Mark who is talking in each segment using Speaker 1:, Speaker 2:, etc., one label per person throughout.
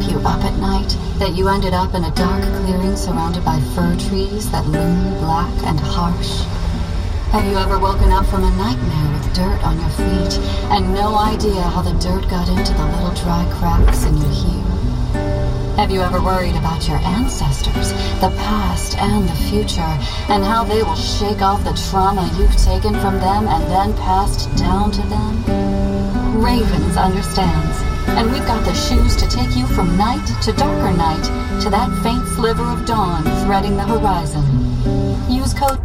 Speaker 1: Keep you up at night, that you ended up in a dark clearing surrounded by fir trees that loom black and harsh? Have you ever woken up from a nightmare with dirt on your feet and no idea how the dirt got into the little dry cracks in your heel? Have you ever worried about your ancestors, the past and the future, and how they will shake off the trauma you've taken from them and then passed down to them? Ravens understands, and we've got the shoes to take you from night to darker night to that faint sliver of dawn threading the horizon. Use code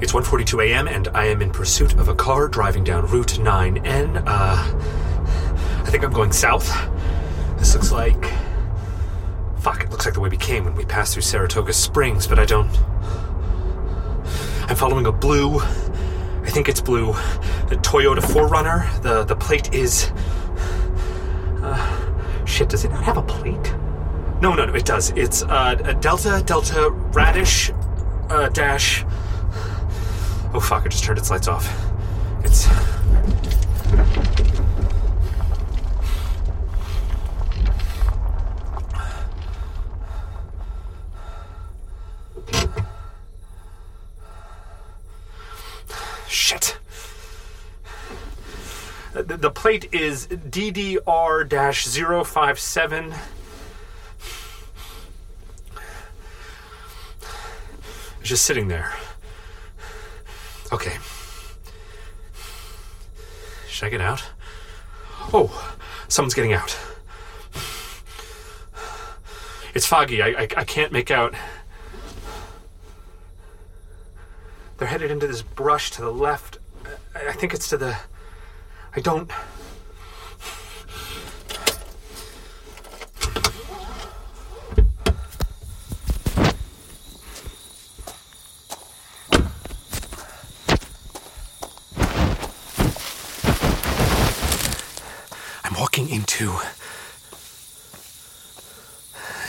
Speaker 2: It's 1:42 a.m. and I am in pursuit of a car driving down Route 9N. Uh, I think I'm going south. This looks like. Fuck! It looks like the way we came when we passed through Saratoga Springs, but I don't. I'm following a blue. I think it's blue. The Toyota 4Runner. The the plate is. Uh, shit! Does it not have a plate? No, no, no. It does. It's uh, a Delta Delta Radish uh, dash. Oh fuck, I just turned its lights off. It's. Shit. The, plate is DDR 057. It's just sitting there. Okay. Should I get out? Oh, someone's getting out. It's foggy. I, I, I can't make out. They're headed into this brush to the left. I, I think it's to the. I don't. I'm walking into.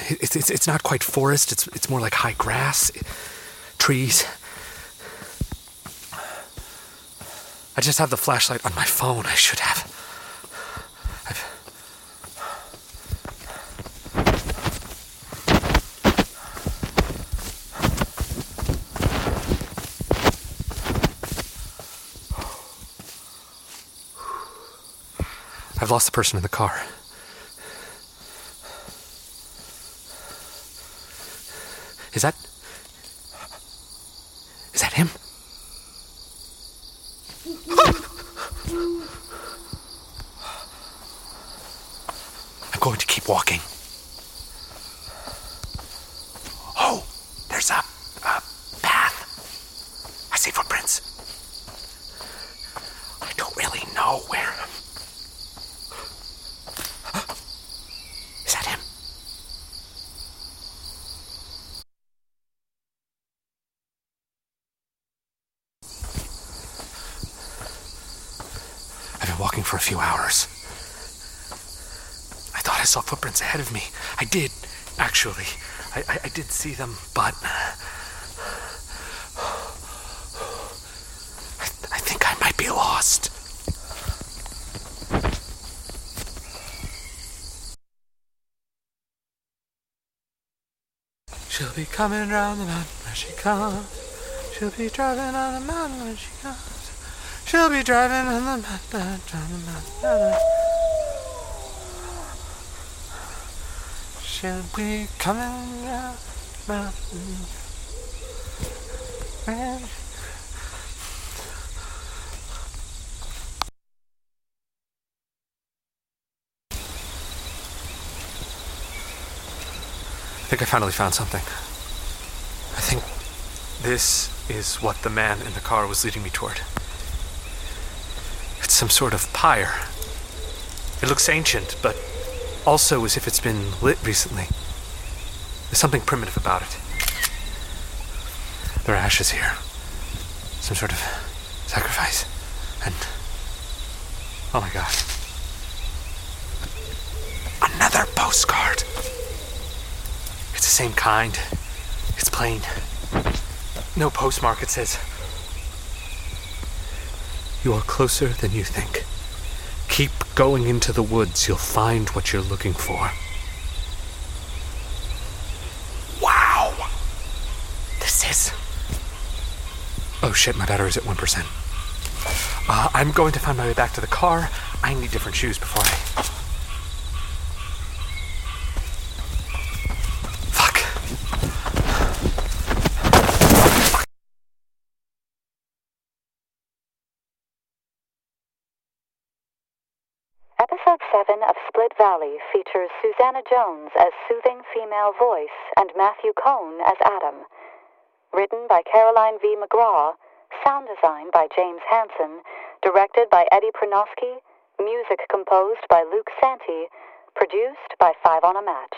Speaker 2: It's, it's, it's not quite forest, it's, it's more like high grass, trees. I just have the flashlight on my phone. I should have. I've... I've lost the person in the car. Is that. Is that him? I'm going to keep walking. Oh, there's a, a path. I see footprints. I don't really know where. Is that him? I've been walking for a few hours. I thought I saw footprints ahead of me. I did. Actually, I, I, I did see them, but. Uh, I, I think I might be lost. She'll be coming round the mountain when she comes. She'll be driving on the mountain when she comes. She'll be driving on the driving. She'll be coming the mountain. I think I finally found something. I think this is what the man in the car was leading me toward. Some sort of pyre. It looks ancient, but also as if it's been lit recently. There's something primitive about it. There are ashes here. Some sort of sacrifice. And. Oh my god. Another postcard. It's the same kind. It's plain. No postmark, it says. You are closer than you think. Keep going into the woods, you'll find what you're looking for. Wow! This is. Oh shit, my battery's at 1%. Uh, I'm going to find my way back to the car. I need different shoes before I. Fuck.
Speaker 1: Episode 7 of Split Valley features Susannah Jones as soothing female voice and Matthew Cohn as Adam. Written by Caroline V. McGraw, sound design by James Hansen, directed by Eddie Prunoske, music composed by Luke Santy, produced by Five on a Match.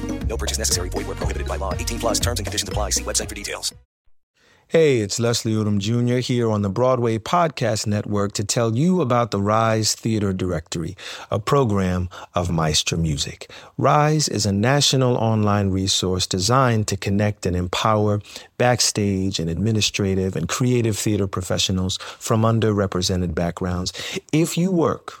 Speaker 3: No purchase necessary. Void were prohibited by law. 18 plus terms and conditions apply. See website for details.
Speaker 4: Hey, it's Leslie Odom Jr. here on the Broadway Podcast Network to tell you about the Rise Theater Directory, a program of Maestra Music. Rise is a national online resource designed to connect and empower backstage and administrative and creative theater professionals from underrepresented backgrounds. If you work